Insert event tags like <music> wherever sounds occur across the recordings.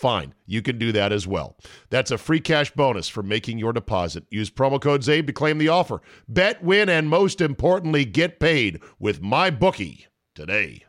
fine. You can do that as well. That's a free cash bonus for making your deposit. Use promo code ZABE to claim the offer. Bet, win, and most importantly, get paid with my bookie today.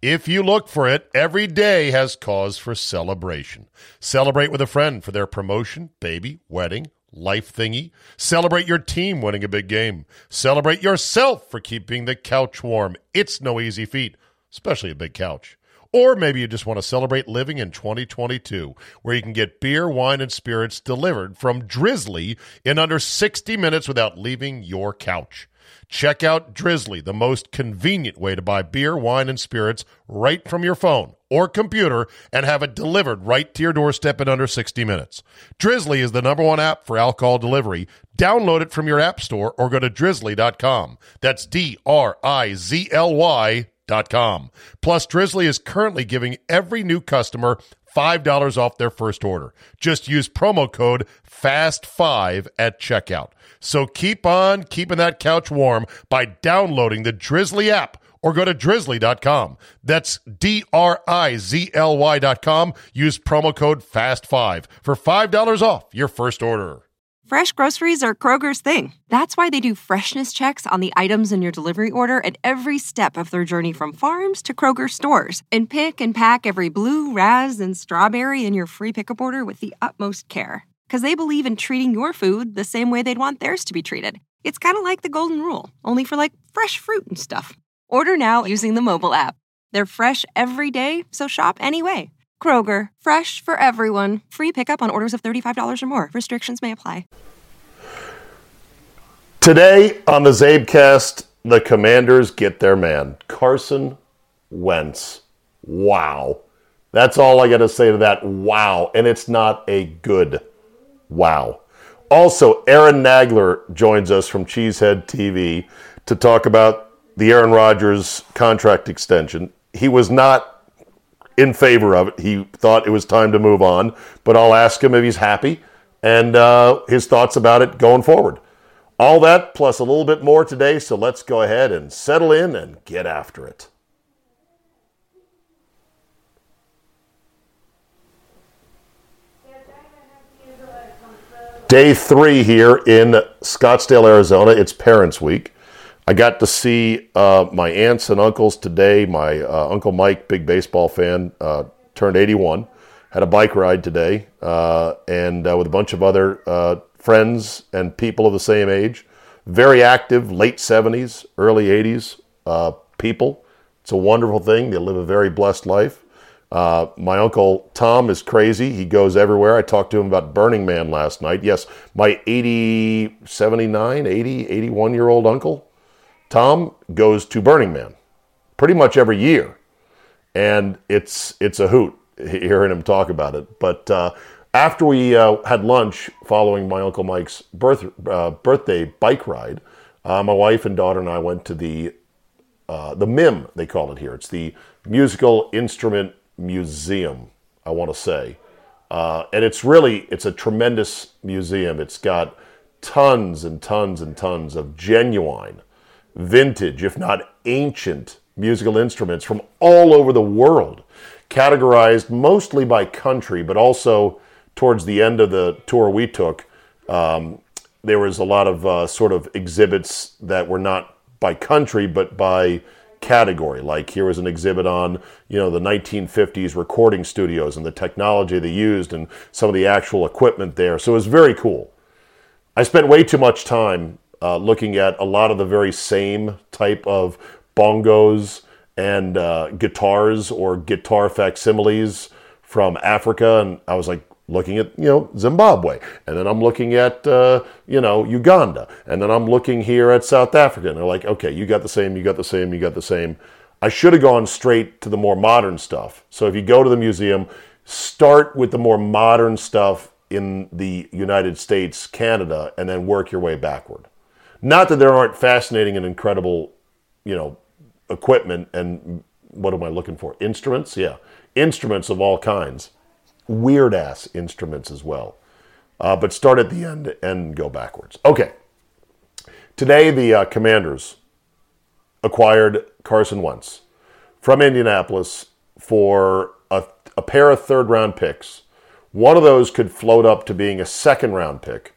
If you look for it, every day has cause for celebration. Celebrate with a friend for their promotion, baby, wedding, life thingy. Celebrate your team winning a big game. Celebrate yourself for keeping the couch warm. It's no easy feat, especially a big couch. Or maybe you just want to celebrate living in 2022, where you can get beer, wine, and spirits delivered from Drizzly in under 60 minutes without leaving your couch. Check out Drizzly, the most convenient way to buy beer, wine, and spirits right from your phone or computer and have it delivered right to your doorstep in under 60 minutes. Drizzly is the number one app for alcohol delivery. Download it from your app store or go to drizzly.com. That's D R I Z L Y. Dot com. Plus, Drizzly is currently giving every new customer $5 off their first order. Just use promo code FAST5 at checkout. So keep on keeping that couch warm by downloading the Drizzly app or go to drizzly.com. That's D R I Z L Y.com. Use promo code FAST5 for $5 off your first order. Fresh groceries are Kroger's thing. That's why they do freshness checks on the items in your delivery order at every step of their journey from farms to Kroger stores and pick and pack every blue, raz, and strawberry in your free pickup order with the utmost care. Because they believe in treating your food the same way they'd want theirs to be treated. It's kind of like the golden rule, only for like fresh fruit and stuff. Order now using the mobile app. They're fresh every day, so shop anyway. Kroger, fresh for everyone. Free pickup on orders of $35 or more. Restrictions may apply. Today on the Zabecast, the Commanders get their man, Carson Wentz. Wow. That's all I got to say to that. Wow. And it's not a good wow. Also, Aaron Nagler joins us from Cheesehead TV to talk about the Aaron Rodgers contract extension. He was not in favor of it. He thought it was time to move on, but I'll ask him if he's happy and uh, his thoughts about it going forward. All that plus a little bit more today, so let's go ahead and settle in and get after it. Day three here in Scottsdale, Arizona. It's Parents Week. I got to see uh, my aunts and uncles today. My uh, Uncle Mike, big baseball fan, uh, turned 81. Had a bike ride today, uh, and uh, with a bunch of other uh, friends and people of the same age. Very active, late 70s, early 80s people. It's a wonderful thing. They live a very blessed life. my uncle Tom is crazy. He goes everywhere. I talked to him about Burning Man last night. Yes, my 80, 79, 80, 81 year old uncle Tom goes to Burning Man pretty much every year, and it's it's a hoot hearing him talk about it. But uh, after we uh, had lunch following my uncle Mike's birth uh, birthday bike ride, uh, my wife and daughter and I went to the uh, the MIM they call it here. It's the Musical Instrument Museum. I want to say, uh, and it's really it's a tremendous museum. It's got tons and tons and tons of genuine vintage, if not ancient musical instruments from all over the world, categorized mostly by country, but also towards the end of the tour we took, um, there was a lot of uh, sort of exhibits that were not by country, but by category. Like here was an exhibit on, you know, the 1950s recording studios and the technology they used and some of the actual equipment there. So it was very cool. I spent way too much time uh, looking at a lot of the very same type of bongos and uh, guitars or guitar facsimiles from Africa, and I was like looking at you know Zimbabwe, and then I'm looking at uh, you know Uganda, and then I'm looking here at South Africa, and they're like, okay, you got the same, you got the same, you got the same. I should have gone straight to the more modern stuff. So if you go to the museum, start with the more modern stuff in the United States, Canada, and then work your way backward. Not that there aren't fascinating and incredible, you know, equipment and what am I looking for? Instruments? Yeah. Instruments of all kinds. Weird ass instruments as well. Uh, but start at the end and go backwards. Okay. Today, the uh, Commanders acquired Carson Wentz from Indianapolis for a, a pair of third round picks. One of those could float up to being a second round pick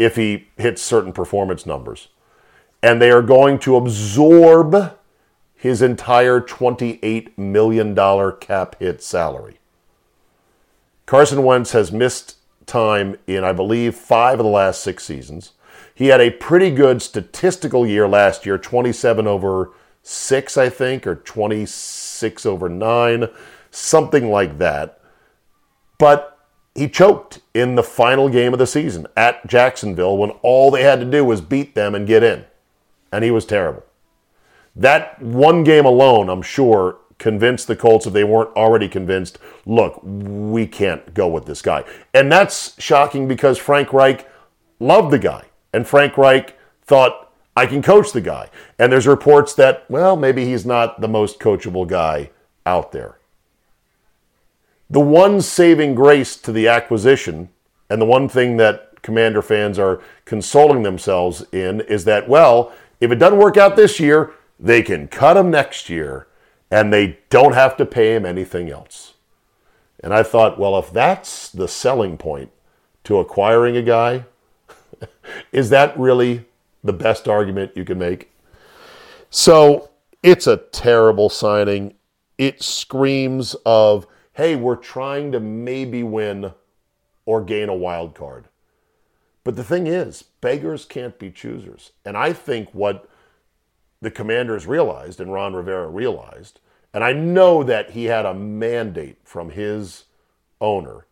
if he hits certain performance numbers. And they are going to absorb his entire $28 million cap hit salary. Carson Wentz has missed time in, I believe, five of the last six seasons. He had a pretty good statistical year last year 27 over 6, I think, or 26 over 9, something like that. But he choked in the final game of the season at Jacksonville when all they had to do was beat them and get in. And he was terrible. That one game alone, I'm sure, convinced the Colts if they weren't already convinced, look, we can't go with this guy. And that's shocking because Frank Reich loved the guy. And Frank Reich thought, I can coach the guy. And there's reports that, well, maybe he's not the most coachable guy out there. The one saving grace to the acquisition, and the one thing that Commander fans are consoling themselves in, is that, well, if it doesn't work out this year, they can cut him next year and they don't have to pay him anything else. And I thought, well, if that's the selling point to acquiring a guy, <laughs> is that really the best argument you can make? So it's a terrible signing. It screams of, hey, we're trying to maybe win or gain a wild card. But the thing is, beggars can't be choosers. And I think what the commanders realized and Ron Rivera realized, and I know that he had a mandate from his owner,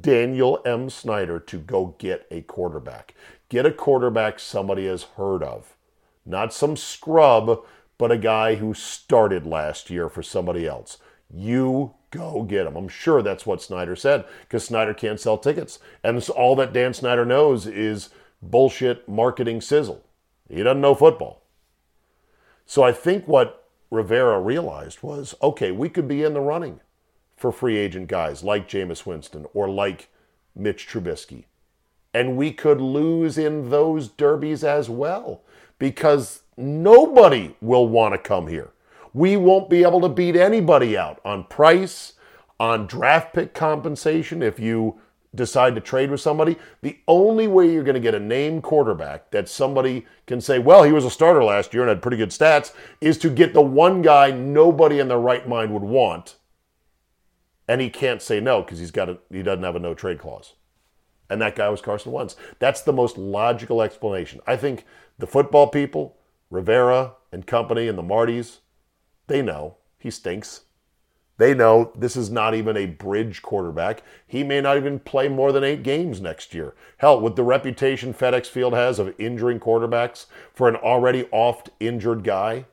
Daniel M. Snyder, to go get a quarterback. Get a quarterback somebody has heard of. Not some scrub, but a guy who started last year for somebody else. You go get him. I'm sure that's what Snyder said because Snyder can't sell tickets. And all that Dan Snyder knows is bullshit marketing sizzle. He doesn't know football. So I think what Rivera realized was okay, we could be in the running for free agent guys like Jameis Winston or like Mitch Trubisky. And we could lose in those derbies as well because nobody will want to come here. We won't be able to beat anybody out on price, on draft pick compensation if you decide to trade with somebody, the only way you're going to get a name quarterback that somebody can say, well, he was a starter last year and had pretty good stats, is to get the one guy nobody in their right mind would want. And he can't say no because he's got a, he doesn't have a no trade clause. And that guy was Carson Wentz. That's the most logical explanation. I think the football people, Rivera and company and the Martys, they know he stinks. They know this is not even a bridge quarterback. He may not even play more than eight games next year. Hell, with the reputation FedEx Field has of injuring quarterbacks for an already oft injured guy,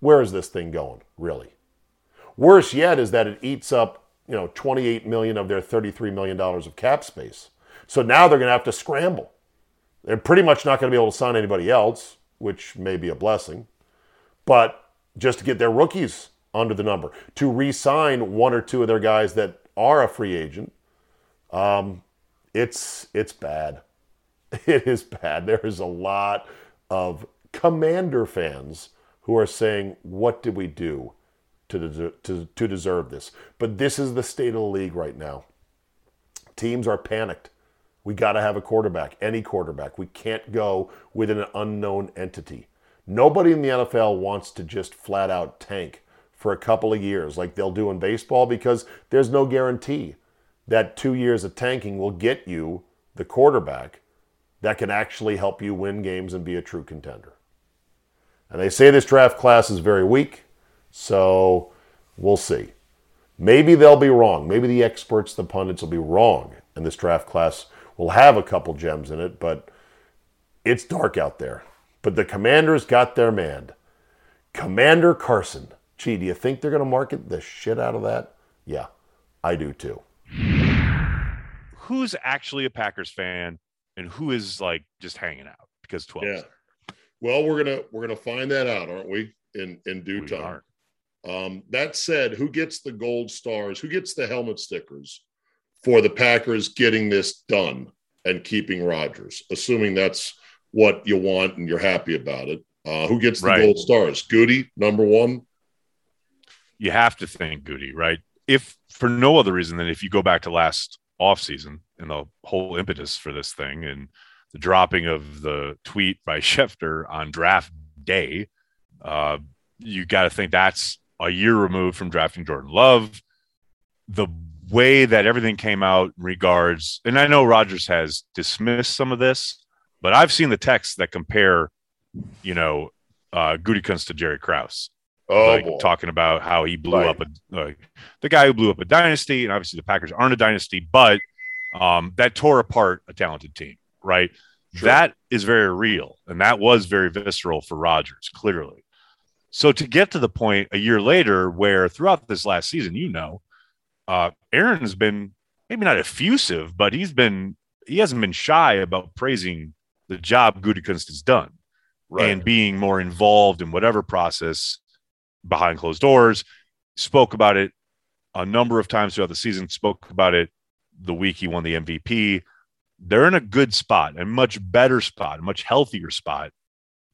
where is this thing going, really? Worse yet is that it eats up, you know, 28 million of their 33 million dollars of cap space. So now they're going to have to scramble. They're pretty much not going to be able to sign anybody else, which may be a blessing. But just to get their rookies under the number. To re sign one or two of their guys that are a free agent, um, it's, it's bad. <laughs> It is bad. There is a lot of commander fans who are saying, What did we do to, to, to deserve this? But this is the state of the league right now. Teams are panicked. We got to have a quarterback, any quarterback. We can't go with an unknown entity. Nobody in the NFL wants to just flat out tank for a couple of years like they'll do in baseball because there's no guarantee that two years of tanking will get you the quarterback that can actually help you win games and be a true contender. And they say this draft class is very weak, so we'll see. Maybe they'll be wrong. Maybe the experts, the pundits will be wrong, and this draft class will have a couple gems in it, but it's dark out there. But the commanders got their man. Commander Carson. Gee, do you think they're going to market the shit out of that? Yeah, I do too. Who's actually a Packers fan and who is like just hanging out because 12 yeah. Well, we're gonna we're gonna find that out, aren't we? In in due we time. Um, that said, who gets the gold stars? Who gets the helmet stickers for the Packers getting this done and keeping Rodgers? Assuming that's what you want and you're happy about it. Uh, who gets the right. gold stars? Gutey, number one. You have to think Gutey, right? If for no other reason than if you go back to last offseason and the whole impetus for this thing and the dropping of the tweet by <laughs> Schefter on draft day, uh, you got to think that's a year removed from drafting Jordan Love. The way that everything came out in regards, and I know Rodgers has dismissed some of this, but I've seen the texts that compare, you know, uh, Gutekunst to Jerry Krause. Oh, like, talking about how he blew right. up a uh, the guy who blew up a dynasty, and obviously the Packers aren't a dynasty, but um, that tore apart a talented team, right? Sure. That is very real, and that was very visceral for Rodgers, clearly. So to get to the point a year later, where throughout this last season, you know, uh, Aaron's been maybe not effusive, but he's been he hasn't been shy about praising the job Gutekunst has done right. and being more involved in whatever process behind closed doors. Spoke about it a number of times throughout the season. Spoke about it the week he won the MVP. They're in a good spot, a much better spot, a much healthier spot,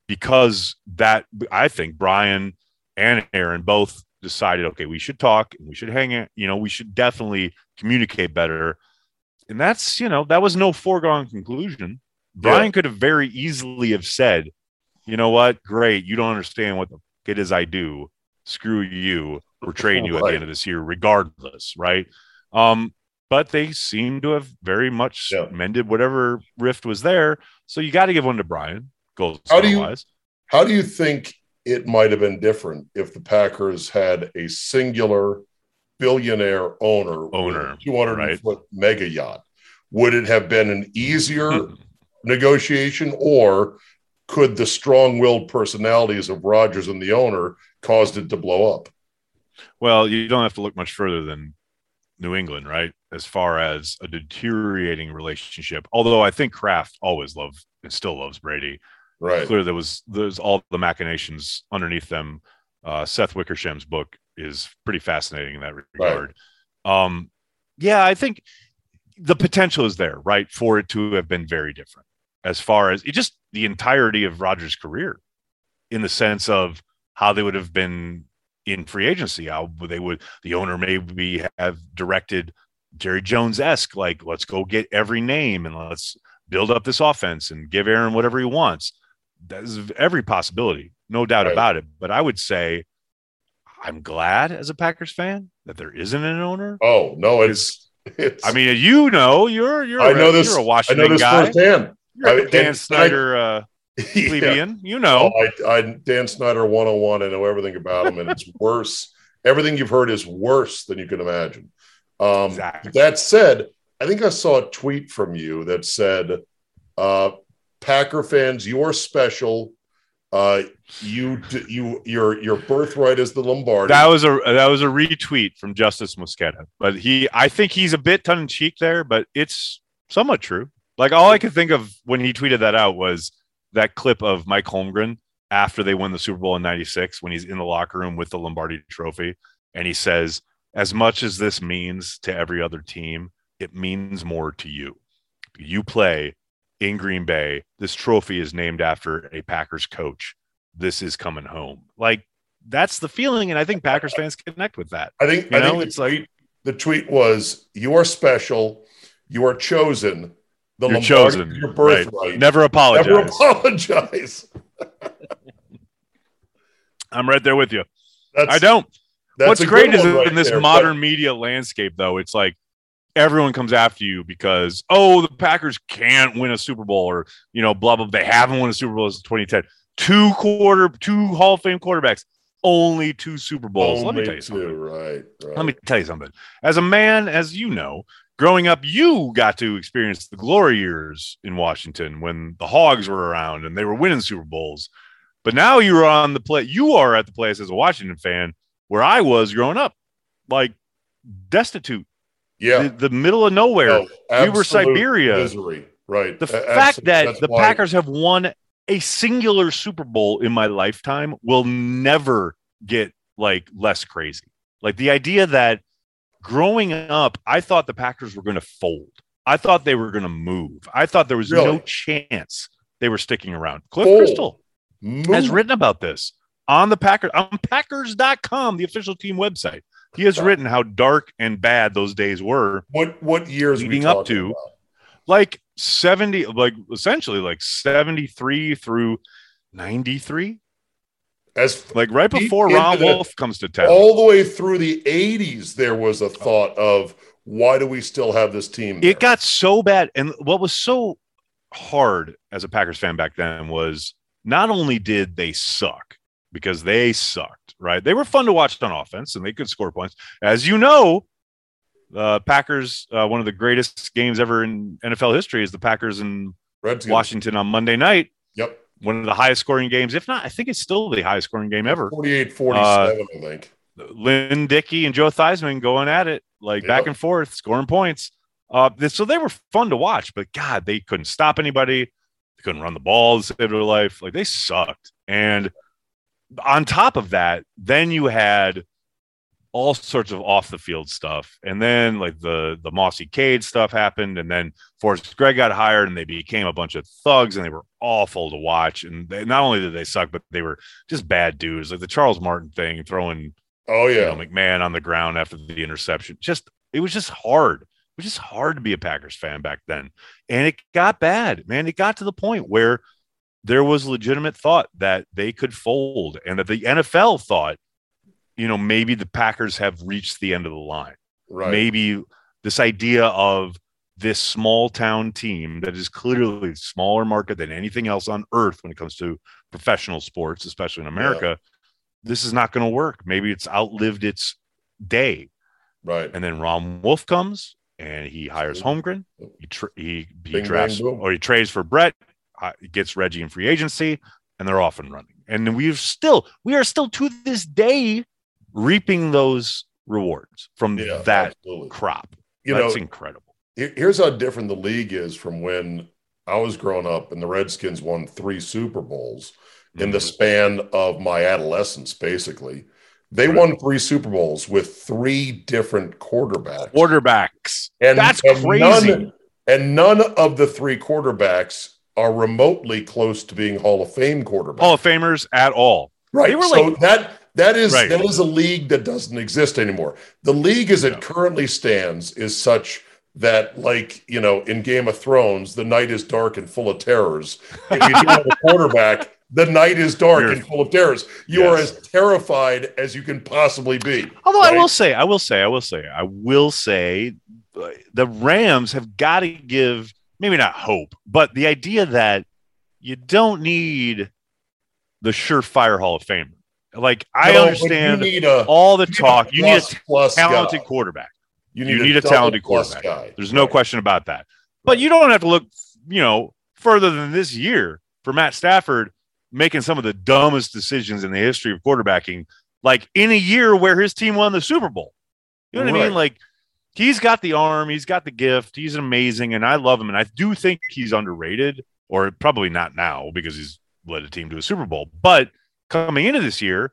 because that I think Brian and Aaron both decided, okay, we should talk and we should hang it. You know, we should definitely communicate better. And that's, you know, that was no foregone conclusion. Brian yeah. could have very easily have said, you know what, great, you don't understand what the it is I do. Screw you. We're trading you at the end of this year, regardless, right? Um, but they seem to have very much yeah. mended whatever rift was there. So you got to give one to Brian. Goals how do you wise. how do you think it might have been different if the Packers had a singular billionaire owner, owner, two hundred right. foot mega yacht? Would it have been an easier hmm. Negotiation, or could the strong-willed personalities of Rodgers and the owner caused it to blow up? Well, you don't have to look much further than New England, right? As far as a deteriorating relationship. Although I think Kraft always loved and still loves Brady. Right. Clear there was there's all the machinations underneath them. Uh, Seth Wickersham's book is pretty fascinating in that regard. Right. Um, yeah, I think the potential is there, right, for it to have been very different as far as it just the entirety of Rodgers' career in the sense of how they would have been in free agency. How they would the owner maybe have directed Jerry Jones esque, like let's go get every name and let's build up this offense and give Aaron whatever he wants. That's every possibility, no doubt right. about it. But I would say I'm glad as a Packers fan that there isn't an owner. Oh no, it's, it's I mean, you know, you're you're I know a, this, you're a Washington I know this guy. Firsthand. You're I, Dan Snyder I, uh, <laughs> plebeian, yeah. you know. Oh, I, I, Dan Snyder 101. I know everything about him, and it's <laughs> worse. Everything you've heard is worse than you can imagine. Um, exactly. That said, I think I saw a tweet from you that said, uh, "Packer fans, you're special. Uh, you you your your birthright is the Lombardi." That was a that was a retweet from Justis Mosqueda, but he I think he's a bit tongue in cheek there, but it's somewhat true. Like all I could think of when he tweeted that out was that clip of Mike Holmgren after they won the Super Bowl in 96 when he's in the locker room with the Lombardi trophy and he says, As much as this means to every other team, it means more to you. You play in Green Bay. This trophy is named after a Packers coach. this is coming home. Like that's the feeling, and I think Packers fans connect with that. I think, You I know, think it's the like- tweet, the tweet was, "You are special. You are chosen. The You're Lombardi chosen, your right. Never apologize. Never apologize." <laughs> I'm right there with you. That's, I don't. that's What's great is right in this there, modern media landscape, though, it's like everyone comes after you because oh, the Packers can't win a Super Bowl, or you know, blah blah. They haven't won a Super Bowl since 2010. Two quarter, two Hall of Fame quarterbacks, only two Super but Bowls. Let me tell you something. two, right, right. Let me tell you something. As a man, as you know, growing up, you got to experience the glory years in Washington when the Hogs were around and they were winning Super Bowls. But now you're on the play. You are at the place as a Washington fan where I was growing up, like destitute, yeah. the, the middle of nowhere. No, we were Siberia. Misery. Right. The A- fact that the why- Packers have won a singular Super Bowl in my lifetime will never get like less crazy. Like the idea that growing up, I thought the Packers were going to fold. I thought they were going to move. I thought there was no chance they were sticking around. Cliff Fold. Christl has written about this on the Packers on Packers.com, the official team website. He has written how dark and bad those days were What what years leading up to- about? like 70 like essentially like 73 through 93 as like right before ron the- wolf comes to town all the way through the 80s there was a thought of why do we still have this team there? it got so bad and what was so hard as a packers fan back then was not only did they suck because they sucked right they were fun to watch on offense and they could score points as you know uh packers uh, one of the greatest games ever in nfl history is the packers and Redskins. washington on monday night Yep. One of the highest scoring games, if not, I think it's still the highest scoring game ever. 48 47 I think. Lynn Dickey and Joe Theismann going at it, like back and forth, scoring points. Uh, th- so they were fun to watch, but God, they couldn't stop anybody. They couldn't run the ball to save their life. Like they sucked. And on top of that, then you had all sorts of off the field stuff. And then like the the Mossy Cade stuff happened. And then Forrest Gregg got hired and they became a bunch of thugs and they were awful to watch. And they, not only did they suck, but they were just bad dudes. Like the Charles Martin thing, throwing Oh you yeah. know, McMahon on the ground after the interception. Just it was just hard. It was just hard to be a Packers fan back then. And it got bad, man. It got to the point where there was legitimate thought that they could fold and that the NFL thought, you know, maybe the Packers have reached the end of the line. right. Maybe this idea of this small town team that is clearly a smaller market than anything else on earth when it comes to professional sports, especially in America, this is not going to work. Maybe it's outlived its day. Right. And then Ron Wolf comes and he hires Holmgren. He tra- he, he Bing, drafts bang, or he trades for Brett. Uh, gets Reggie in free agency, and they're off and running. And we've still we are still to this day reaping those rewards from Yeah. that absolutely. crop. You That's know, incredible. Here's how different the league is from when I was growing up and the Redskins won three Super Bowls in the Mhm. span of my adolescence, basically. They Right. won three Super Bowls with three different quarterbacks. quarterbacks. And, That's and crazy. None, and none of the three quarterbacks are remotely close to being Hall of Fame quarterbacks. Hall of Famers at all. Right. They were so like- that that is Right. that is a league that doesn't exist anymore. The league as it No. currently stands is such that, like you know, in Game of Thrones, the night is dark and full of terrors. If you don't have a quarterback, the night is dark You're- and full of terrors. You are as terrified as you can possibly be. Although I will say, I will say, I will say, I will say, uh, the Rams have got to give maybe not hope, but the idea that you don't need the surefire Hall of Famer. Like I No, understand need a all the need talk. You need a plus- talented guy. quarterback. You you need a double talented quarterback. guy. There's no Right. question about that. But you don't have to look, you know, further than this year for Matt Stafford making some of the dumbest decisions in the history of quarterbacking, like in a year where his team won the Super Bowl. You know what I mean? Like he's got the arm, he's got the gift, he's amazing, and I love him. And I do think he's underrated, or probably not now because he's led a team to a Super Bowl. But coming into this year,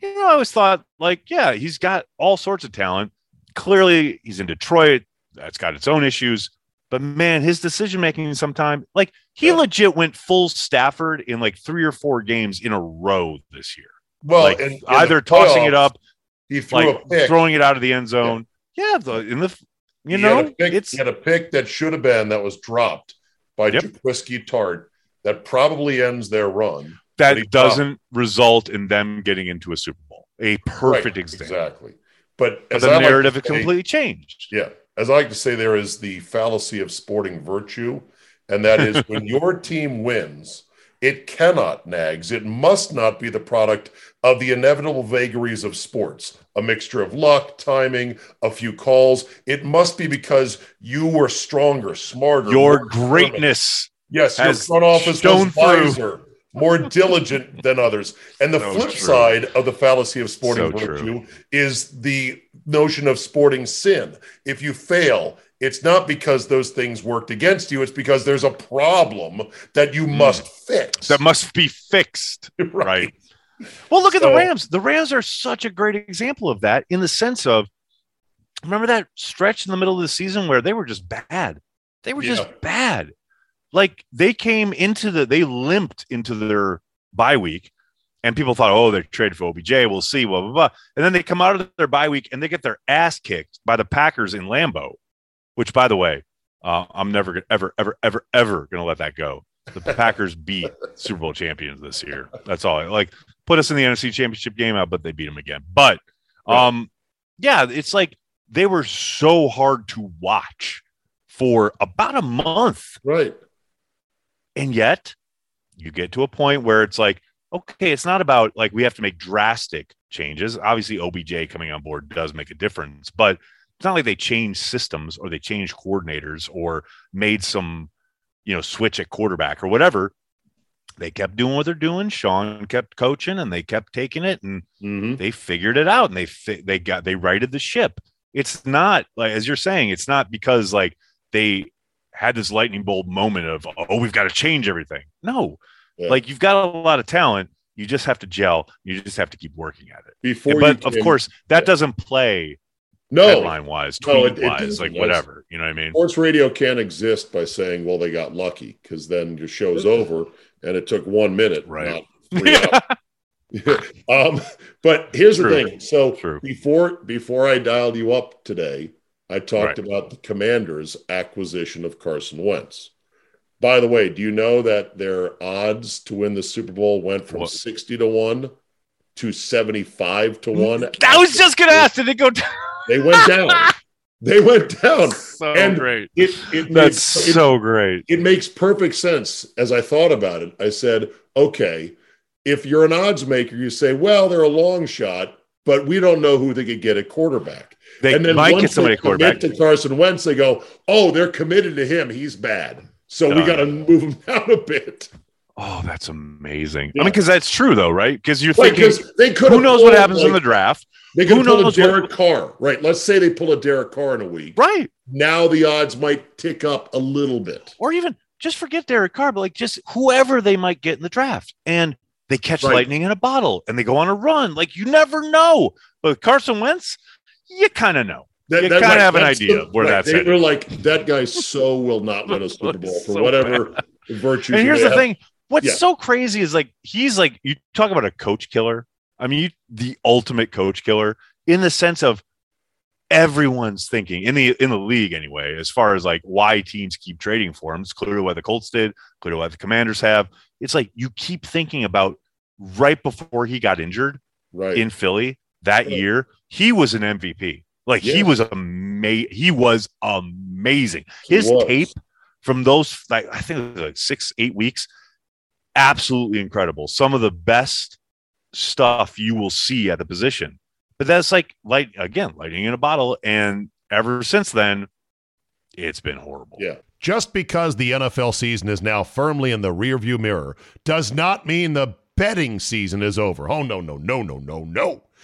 you know, I always thought, like, yeah, he's got all sorts of talent. Clearly, he's in Detroit. That's got its own issues. But man, his decision making sometime like he yeah. legit went full Stafford in like three or four games in a row this year. Well, like in, in either tossing it up, he threw like, a pick. throwing it out of the end zone. Yeah, yeah the, in the you he know, pick, it's he had a pick that should have been that was dropped by Yep. Tartt that probably ends their run. That doesn't result in them getting into a Super Bowl. A perfect Right, example. Exactly. But But as the I like narrative has say- completely changed. Yeah. As I like to say, there is the fallacy of sporting virtue. And that is when <laughs> your team wins, it cannot, Nags, it must not be the product of the inevitable vagaries of sports, a mixture of luck, timing, a few calls. It must be because you were stronger, smarter. Your determined. greatness. Yes, your has front office was through. More diligent than others. And the So flip true. side of the fallacy of sporting So true. virtue is the notion of sporting sin. If you fail, it's not because those things worked against you, it's because there's a problem that you hmm. must fix. That must be fixed. <laughs> right. Well, look at the Rams. The Rams are such a great example of that in the sense of remember that stretch in the middle of the season where they were just bad. They were Yeah. just bad. Like they came into the they limped into their bye week and people thought, oh, they're traded for OBJ. We'll see, blah, blah, blah. And then they come out of their bye week and they get their ass kicked by the Packers in Lambeau, which, by the way, uh, I'm never gonna ever, ever, ever, ever going to let that go. The Packers <laughs> beat Super Bowl champions this year. That's all. I like put us in the NFC Championship game out, but they beat them again. But um, yeah, it's like they were so hard to watch for about a month, right. And yet you get to a point where it's like, okay, it's not about like we have to make drastic changes. Obviously, OBJ coming on board does make a difference, but it's not like they changed systems or they changed coordinators or made some, you know, switch at quarterback or whatever. They kept doing what they're doing. Sean kept coaching and they kept taking it and Mhm. they figured it out and they fi- they got they righted the ship. It's not like as you're saying, it's not because like they had this lightning bolt moment of oh we've got to change everything. No, Yeah. like you've got a lot of talent. You just have to gel. You just have to keep working at it. Before but of can- course, that yeah. doesn't play no, headline wise, No, tweet it- it wise, doesn't. like whatever. You know what I mean? Sports radio can't exist by saying, well, they got lucky, because then your show's over and it took one minute, Right. not three <laughs> <laughs> um, but here's True. the thing. So True. before before I dialed you up today, I talked Right. about the Commanders' acquisition of Carson Wentz. By the way, do you know that their odds to win the Super Bowl went from What? 60 to 1 to 75 to 1? I was just gonna ask, did it go down? They went down. <laughs> they went down. so And great. It, it That's made- it- so great. it makes perfect sense as I thought about it. I said, okay, if you're an odds maker, you say, well, they're a long shot, but we don't know who they could get at quarterback. They and then might once get somebody they quarterback. to Carson Wentz, they go, oh, they're committed to him. He's bad. So we got to move him <laughs> down a bit. Oh, that's amazing. I mean, because that's true though, right? Because you're thinking, they could who knows what happens in the draft, They could who pull a knows what- Derek Carr, right? Let's say they pull a Derek Carr in a week. right? Now the odds might tick up a little bit. Or even just forget Derek Carr, but like just whoever they might get in the draft, and they catch Right. lightning in a bottle and they go on a run. Like you never know. But Carson Wentz, you kind of know. That, You kinda right, have an idea the- where right, that's They headed. were like, that guy so will not win a Super Bowl for So whatever virtues. And here's the have. thing: what's Yeah. so crazy is like he's like you talk about a coach killer. I mean, you, the ultimate coach killer in the sense of everyone's thinking in the in the league anyway, as far as like why teams keep trading for him. It's clearly why the Colts did, clearly why the Commanders have. It's like you keep thinking about right before he got injured Right. in Philly that Right. year, he was an MVP. Like he was amazing. He was amazing. His was. tape from those, like I think it was like six, eight weeks, absolutely incredible. Some of the best stuff you will see at the position. But that's like light again, lighting in a bottle. And ever since then, it's been horrible. Yeah. Just because the NFL season is now firmly in the rearview mirror does not mean the betting season is over. Oh, no, no, no, no, no, no.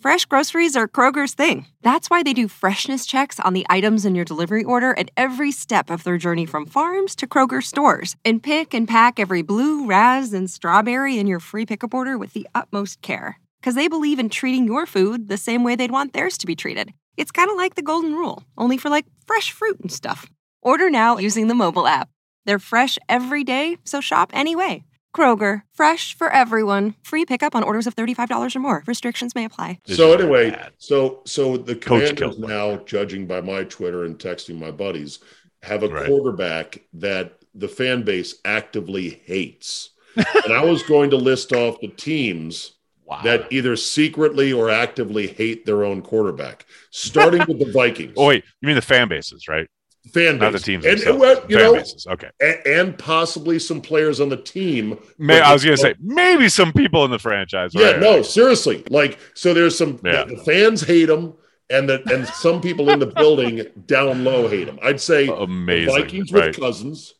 Fresh groceries are Kroger's thing. That's why they do freshness checks on the items in your delivery order at every step of their journey from farms to Kroger stores and pick and pack every blue, raz, and strawberry in your free pickup order with the utmost care. Because they believe in treating your food the same way they'd want theirs to be treated. It's kind of like the golden rule, only for like fresh fruit and stuff. Order now using the mobile app. They're fresh every day, so shop anyway. Kroger, fresh for everyone. Free pickup on orders of $35 or more. Restrictions may apply. So anyway, so so the commanders now, judging by my Twitter and texting my buddies, have a right. quarterback that the fan base actively hates. <laughs> and I was going to list off the teams wow. that either secretly or actively hate their own quarterback, starting with the Vikings. Oh wait, you mean the fan bases, right? Fan base. Not the teams and, and well, you fan know, bases. Okay. And, and, possibly some players on the team. May, I was going to say maybe some people in the franchise. Yeah, right, no, right. seriously. Like, so there's some yeah. the, the, fans hate them, and the and some people in the <laughs> building down low hate them. I'd say amazing Vikings right. with Cousins.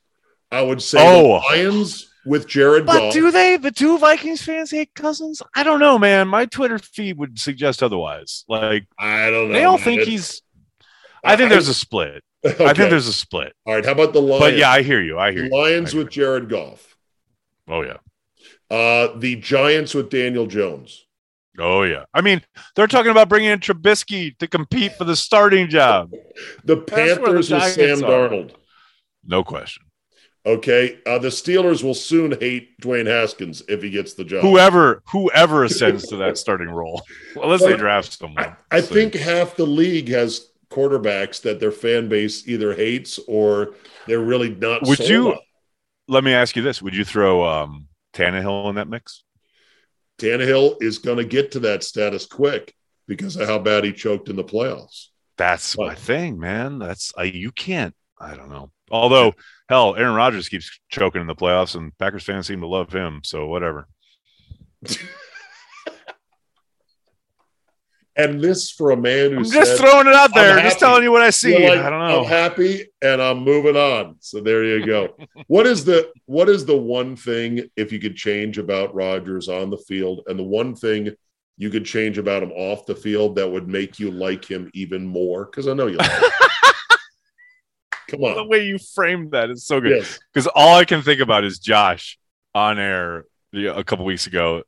I would say oh. Lions with Jared. But Goff. do they? The two Vikings fans hate Cousins? I don't know, man. My Twitter feed would suggest otherwise. Like I don't know. They all think he's. I think there's a split. Okay. I think there's a split. All right. How about the Lions? But yeah, I hear you. I hear you. Lions hear with Jared Goff. Oh yeah. Uh, the Giants with Daniel Jones. Oh yeah. I mean, they're talking about bringing in Trubisky to compete for the starting job. <laughs> the Panthers the with Sam are. Darnold. No question. Okay, uh, the Steelers will soon hate Dwayne Haskins if he gets the job. Whoever, whoever ascends to that starting role, unless they draft someone. I, I think half the league has quarterbacks that their fan base either hates or they're really not. Would you? On. Let me ask you this: Would you throw um, Tannehill in that mix? Tannehill is going to get to that status quick because of how bad he choked in the playoffs. That's but, my thing, man. That's uh, you can't. I don't know. Although hell, Aaron Rodgers keeps choking in the playoffs, and Packers fans seem to love him. So whatever. <laughs> And this for a man who's just said, throwing it out there, just telling you what I see. Like, I don't know. I'm happy and I'm moving on. So there you go. <laughs> what is the what is the one thing if you could change about Rodgers on the field, and the one thing you could change about him off the field that would make you like him even more? Because I know you like him. <laughs> Come on. The way you framed that is so good. Because yes. all I can think about is Josh on air a couple weeks ago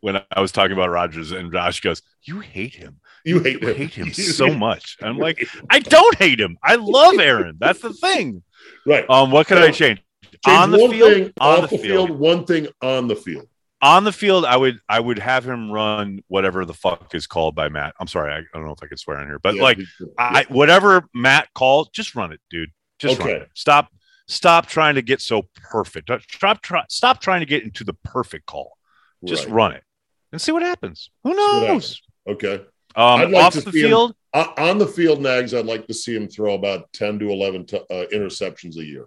when I was talking about Rodgers and Josh goes, "You hate him. You hate you him. hate him <laughs> so much." I'm like, "I don't hate him. I love Aaron. That's the <laughs> thing." Right. Um. What can I change? change on the field. on the, the field. field. One thing on the field. On the field, I would I would have him run whatever the fuck is called by Matt. I'm sorry, I, I don't know if I could swear on here, but yeah, like yeah. I whatever Matt called, just run it, dude. Just okay. run it. Stop stop trying to get so perfect. Stop try, stop trying to get into the perfect call. Just right. run it and see what happens. Who knows? Okay. Um, like off the field, him, uh, on the field, Nags. I'd like to see him throw about ten to eleven t- uh, interceptions a year.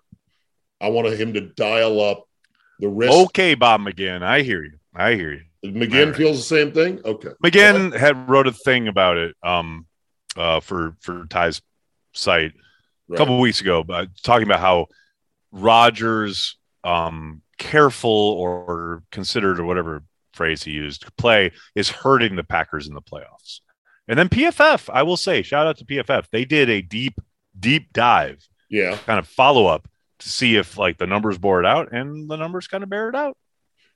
I wanted him to dial up the risk. Okay, Bob McGinn, I hear you. I hear you. McGinn right. feels the same thing. Okay. McGinn had wrote a thing about it um, uh, for for Ty's site a couple weeks ago, but talking about how Rodgers um, careful or considered or whatever phrase he used play is hurting the Packers in the playoffs. And then PFF, I will say, shout out to PFF. They did a deep, deep dive, Yeah. kind of follow up to see if like the numbers bore it out, and the numbers kind of bear it out.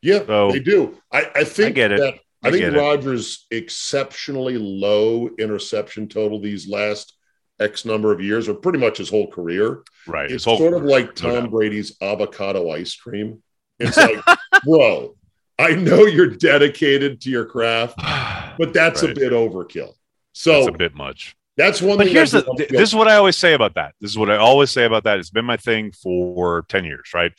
Yeah, So- they do. I, I think get it. that I, I think it. Rodgers' exceptionally low interception total these last X number of years, or pretty much his whole career, Right. it's sort of like Tom doubt. Brady's avocado ice cream. It's like, <laughs> bro, I know you're dedicated to your craft, <sighs> but that's a bit overkill. So That's a bit much. that's one But here's the th- this is what I always say about that. This is what I always say about that. It's been my thing for 10 years, right?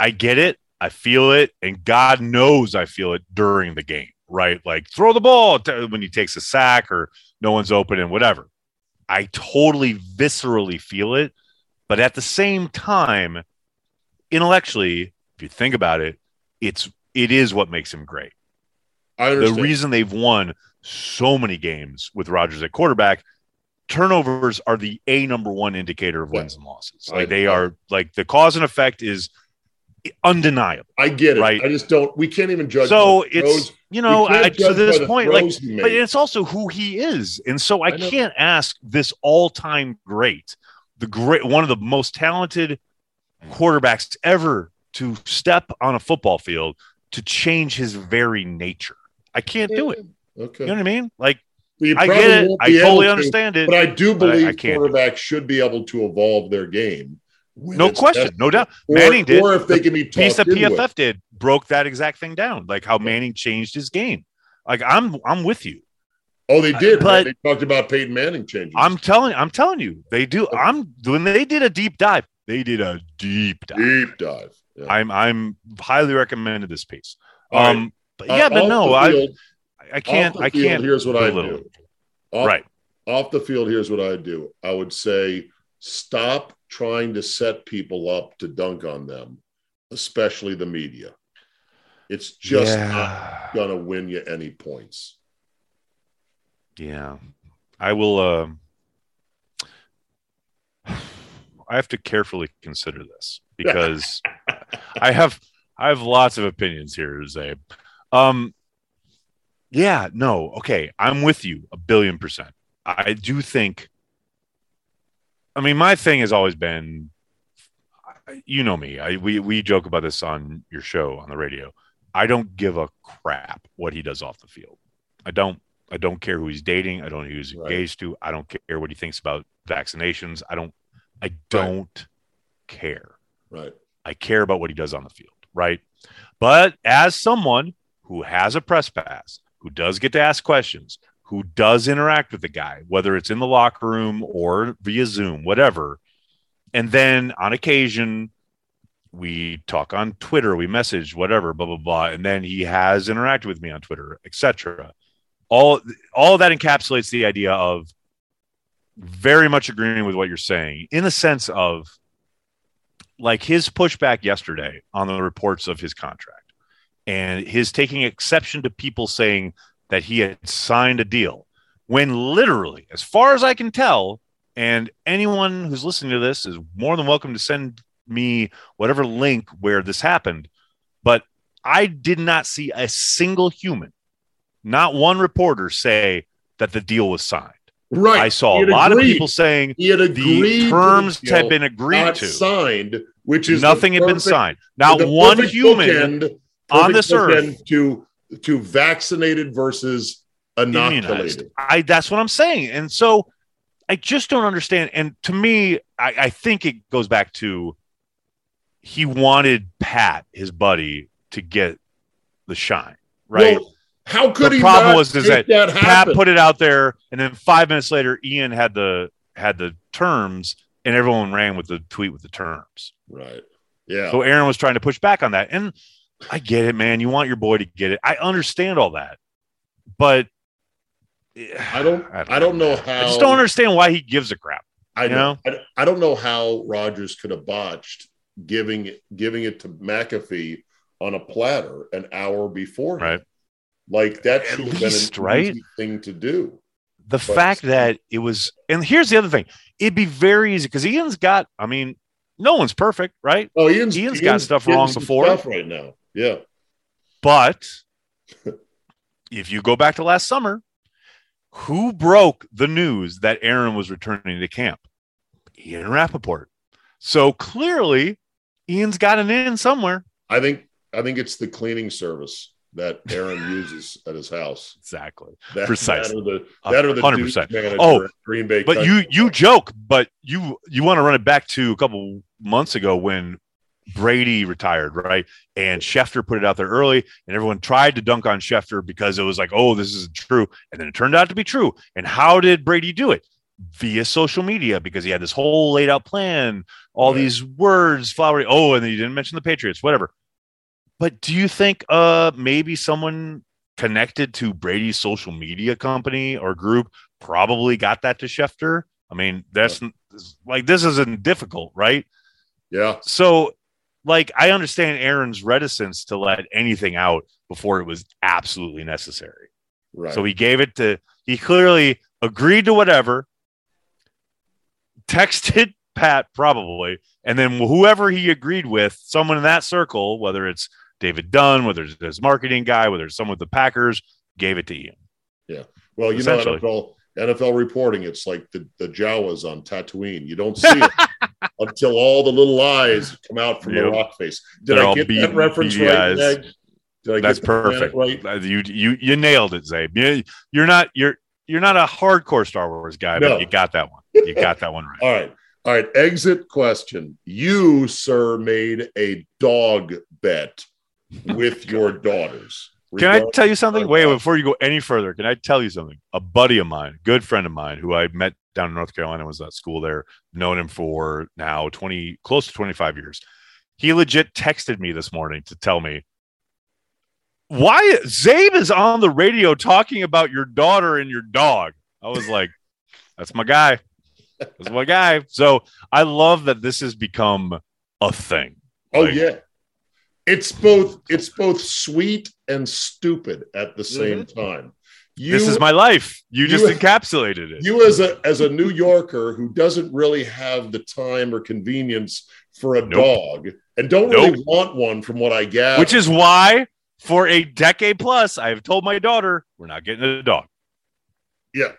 I get it, I feel it, and God knows I feel it during the game, right? Like throw the ball t- when he takes a sack or no one's open and whatever. I totally viscerally feel it, but at the same time, intellectually, if you think about it, it's it is what makes him great I the reason they've won so many games with Rodgers at quarterback, turnovers are the a number one indicator of wins and losses. I- Like they I- are like the cause and effect is undeniable. I get it. Right. I just don't. We can't even judge. So it's throws. you know I, to this point like but it's also who he is and so i, I can't ask this all-time great the great one of the most talented quarterbacks ever to step on a football field to change his very nature i can't do it Okay. you know what i mean like You i get it i totally to, understand it But I do but I- I believe quarterbacks should be able to evolve their game. no question necessary. no doubt Or, manning did Or if they The can be piece that pff it. did broke that exact thing down like how manning changed his game like i'm i'm with you Oh, they did. But- right? they talked about Peyton Manning changing. I'm telling I'm telling you, they do. I'm when they did a deep dive, they did a deep dive. deep dive. Yeah. I'm I'm highly recommended this piece. All right. Um but Uh, yeah, but no, I I can't I field, can't Here's what I do. Off, Right. off the field, here's what I do. I would say stop trying to set people up to dunk on them, especially the media. It's just not gonna win you any points. yeah. I will um <sighs> I have to carefully consider this <laughs> because I have I have lots of opinions here, Zabe. Um yeah, no, okay. I'm with you a billion percent. I do think I mean my thing has always been you know me. I we we joke about this on your show on the radio. I don't give a crap what he does off the field. I don't I don't care who he's dating. I don't know who he's Right. engaged to. I don't care what he thinks about vaccinations. I don't I don't care. Right. I care about what he does on the field, right? But as someone who has a press pass, who does get to ask questions, who does interact with the guy, whether it's in the locker room or via Zoom, whatever, and then on occasion we talk on Twitter, we message, whatever, blah blah blah, and then he has interacted with me on Twitter, etc. All all that encapsulates the idea of very much agreeing with what you're saying in the sense of like his pushback yesterday on the reports of his contract and his taking exception to people saying that he had signed a deal when literally as far as i can tell and anyone who's listening to this is more than welcome to send me whatever link where this happened but i did not see a single human not one reporter say that the deal was signed Right. i saw a lot agreed. of people saying He had agreed the terms the had been agreed not to signed, which is nothing had been signed not one human bookend- on perfect this earth to to vaccinated versus immunized. I that's what I'm saying. And so I just don't understand. And to me, I, I think it goes back to he wanted Pat, his buddy, to get the shine, right? Well, how could The he problem not was is that that Pat put it out there, and then five minutes later, Ian had the had the terms, and everyone ran with the tweet with the terms. right. Yeah. So Aaron was trying to push back on that. And I get it, man. You want your boy to get it. I understand all that. But I don't <sighs> I don't know how I just don't understand why he gives a crap. I know. I, I don't know how Rodgers could have botched giving giving it to McAfee on a platter an hour before. Right. Like that At should have least, been an right? easy thing to do. The fact that it was, and here's the other thing it'd be very easy because Ian's got, I mean, no one's perfect, right? Oh, Ian's, Ian's got stuff wrong before. right now. Yeah. Ian's wrong before. stuff right now. Yeah. But <laughs> if you go back to last summer, who broke the news that Aaron was returning to camp? Ian Rapoport. So clearly, Ian's got an in somewhere. I think I think it's the cleaning service that Aaron uses at his house. Exactly. That, Precisely. That are the, the 100%. Oh, Green Bay. But you you joke, but you you want to run it back to a couple months ago when Brady retired, right? And Schefter put it out there early, and everyone tried to dunk on Schefter because it was like, oh, this isn't true. And then it turned out to be true. And how did Brady do it? Via social media, because he had this whole laid out plan, all Right. these words, flowery. Oh, and then you didn't mention the Patriots, whatever. But do you think uh maybe someone connected to Brady's social media company or group probably got that to Schefter? I mean, that's like this isn't difficult, right? yeah, So, like, I understand Aaron's reticence to let anything out before it was absolutely necessary. right. So he gave it to, he clearly agreed to whatever, texted <laughs> Pat probably, and then whoever he agreed with, someone in that circle, whether it's David Dunn, whether it's his marketing guy, whether it's someone with the Packers, gave it to Ian. Yeah. Well, you know. NFL NFL reporting, it's like the the Jawas on Tatooine. You don't see it <laughs> until all the little eyes come out from the rock face. Did They're I get beady- that reference right. Meg? Did I That's get the planet perfect. Right. Uh, You you you nailed it, Zabe. You, you're not you're you're not a hardcore Star Wars guy, No. but you got that one. You got that one right. <laughs> All right. All right. Exit question. You, sir, made a dog bet with <laughs> your daughters. Can I tell you something? our Wait, before you go any further, can I tell you something? A buddy of mine, good friend of mine, who I met down in North Carolina, was at school there, known him for now 20, close to 25 years. He legit texted me this morning to tell me why Zabe is on the radio talking about your daughter and your dog. I was like, <laughs> that's my guy. That's my guy. So I love that this has become a thing. Oh Like- yeah. It's both it's both sweet and stupid at the same time. You, Mm-hmm. this is my life. You just you- encapsulated it. you as a as a New Yorker who doesn't really have the time or convenience for a Nope. dog and don't really want one from what I gather. Which is why, for a decade plus, I have told my daughter we're not getting a dog. Yeah.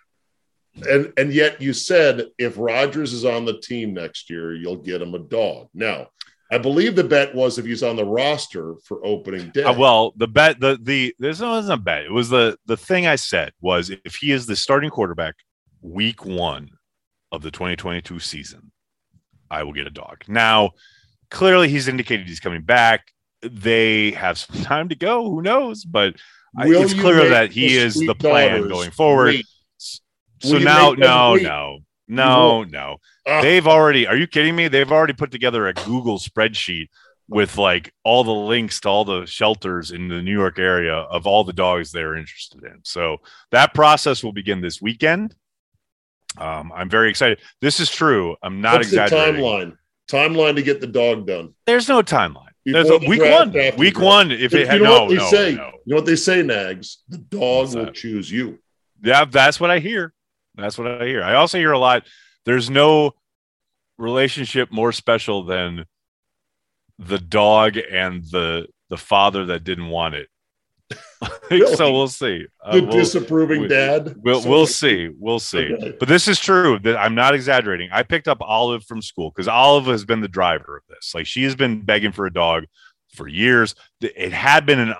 And and yet you said if Rodgers is on the team next year, you'll get him a dog. Now, I believe the bet was if he's on the roster for opening day. Uh, well, the bet, the the this wasn't a bet. It was the the thing I said was if he is the starting quarterback week one of the 2022 season, I will get a dog. Now, clearly, he's indicated he's coming back. They have some <laughs> time to go. Who knows? But Will it's clear that he is the plan going forward. wait? So now, them no, no, no, no. Ah, They've already, are you kidding me? They've already put together a Google spreadsheet with like all the links to all the shelters in the New York area of all the dogs they're interested in. So that process will begin this weekend. Um, I'm very excited. This is true. I'm not what's exaggerating. timeline? Timeline to get the dog done. There's no timeline. There's Before a week one. Week one. If it had you know no, what they no, say? no. You know what they say, Nags? The dog What's will that? choose you. Yeah, that's what I hear. That's what I hear. I also hear a lot. There's no relationship more special than the dog and the the father that didn't want it. <laughs> Really? so we'll see. Uh, The we'll, disapproving we- dad. we'll, we'll see. We'll see. Okay. But this is true. That I'm not exaggerating. I picked up Olive from school because Olive has been the driver of this. Like she has been begging for a dog for years. It had been an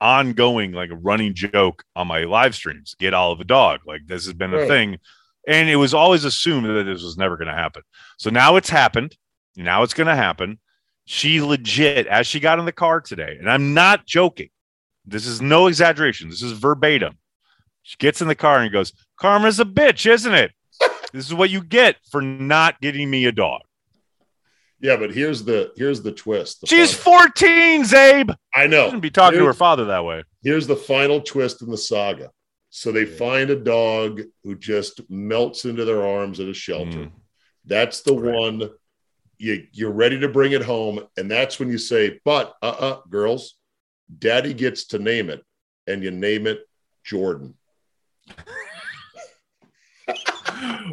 ongoing, like a running joke on my live streams. Get Olive a dog. Like this has been a thing, and it was always assumed that this was never going to happen. So now it's happened. Now it's going to happen. She legit, as she got in the car today, and I'm not joking. This is no exaggeration. This is verbatim. She gets in the car and goes, Karma's a bitch, isn't it? this is what you get for not getting me a dog. Yeah, but here's the here's the twist. The She's final- 14, Zabe. I She know. shouldn't be talking to her father that way. Here's the final twist in the saga. So they find a dog who just melts into their arms at a shelter. Mm. That's the Right. one you you're ready to bring it home, and that's when you say, "But uh, uh girls, Daddy gets to name it, and you name it Jordan." <laughs>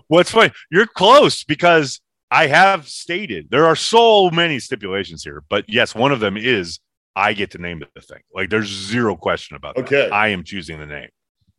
What's funny? You're close because I have stated there are so many stipulations here, but yes, one of them is I get to name the thing. Like there's zero question about that. Okay. I am choosing the name.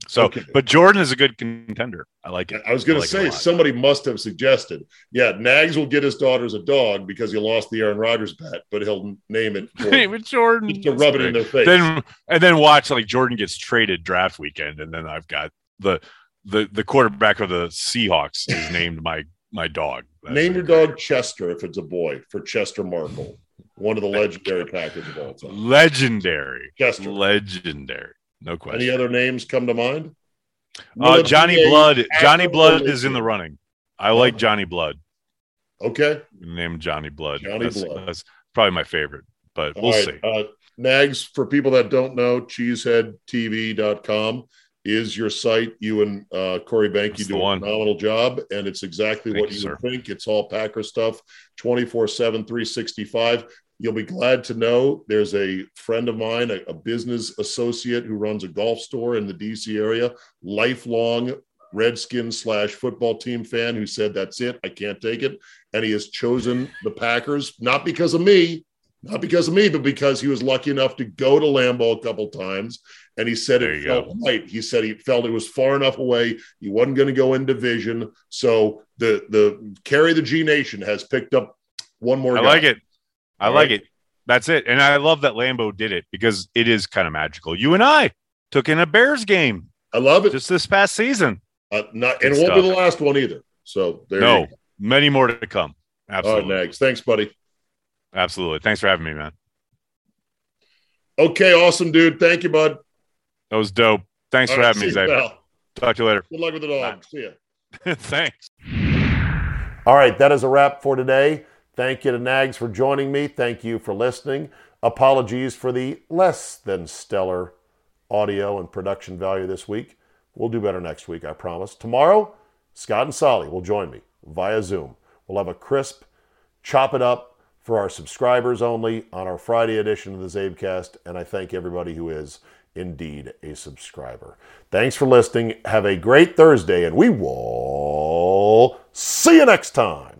So, Okay. but Jordan is a good contender. I like it. I was going to like a say somebody must have suggested, yeah, Nags will get his daughters a dog because he lost the Aaron Rodgers bet, but he'll name it <laughs> for, Name it Jordan. to rub it in their face. Then and then watch like Jordan gets traded draft weekend, and then I've got the the the quarterback of the Seahawks is <laughs> named my my dog. That's name your dog Chester if it's a boy for Chester Marcol, one of the legendary Packers of all time. legendary, Chester. legendary, no question. Any other names come to mind? Uh, Johnny Blood. Johnny Blood is in the running. I like Johnny Blood. Okay. Name Johnny Blood. Johnny that's, Blood. that's probably my favorite, but All we'll right. see. Uh, Nags, for people that don't know, cheeseheadtv.com is your site. You and uh, Corey Behnke That's do a phenomenal job, and it's exactly Thank what you, you, would think. It's all Packer stuff 24 7, 365. You'll be glad to know there's a friend of mine, a, a business associate who runs a golf store in the DC area, lifelong Redskins slash football team fan who said, That's it. I can't take it. And he has chosen the Packers, not because of me, not because of me, but because he was lucky enough to go to Lambeau a couple times. And he said There it felt go. right. He said he felt it was far enough away. He wasn't going to go in division. So the the carry the G Nation has picked up one more. I guy. like it. I All like it. That's it. And I love that Lambeau did it because it is kind of magical. You and I took in a Bears game I love it. just this past season. Uh, not, and it won't be the last one either. So there. No, You many more to come. All right, Absolutely. Nags. Thanks, buddy. Absolutely. Thanks for having me, man. Okay, awesome, dude. Thank you, bud. That was dope. Thanks All for right, having me, Zay. Talk to you later. Good luck with the dog. See ya. <laughs> Thanks. All right, that is a wrap for today. Thank you to Nags for joining me. Thank you for listening. Apologies for the less than stellar audio and production value this week. We'll do better next week, I promise. Tomorrow, Scott and Solly will join me via Zoom. We'll have a crisp, chop it up for our subscribers only on our Friday edition of the Zabecast, and I thank everybody who is indeed a subscriber. Thanks for listening. Have a great Thursday, and we will see you next time.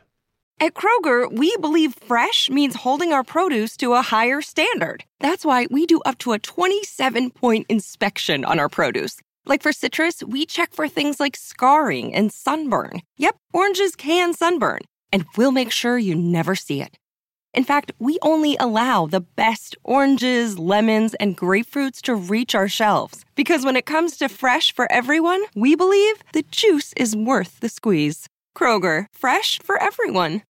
At Kroger, we believe fresh means holding our produce to a higher standard. That's why we do up to a 27 point inspection on our produce. Like for citrus, we check for things like scarring and sunburn. Yep, oranges can sunburn, and we'll make sure you never see it. In fact, we only allow the best oranges, lemons, and grapefruits to reach our shelves. Because when it comes to fresh for everyone, we believe the juice is worth the squeeze. Kroger, fresh for everyone.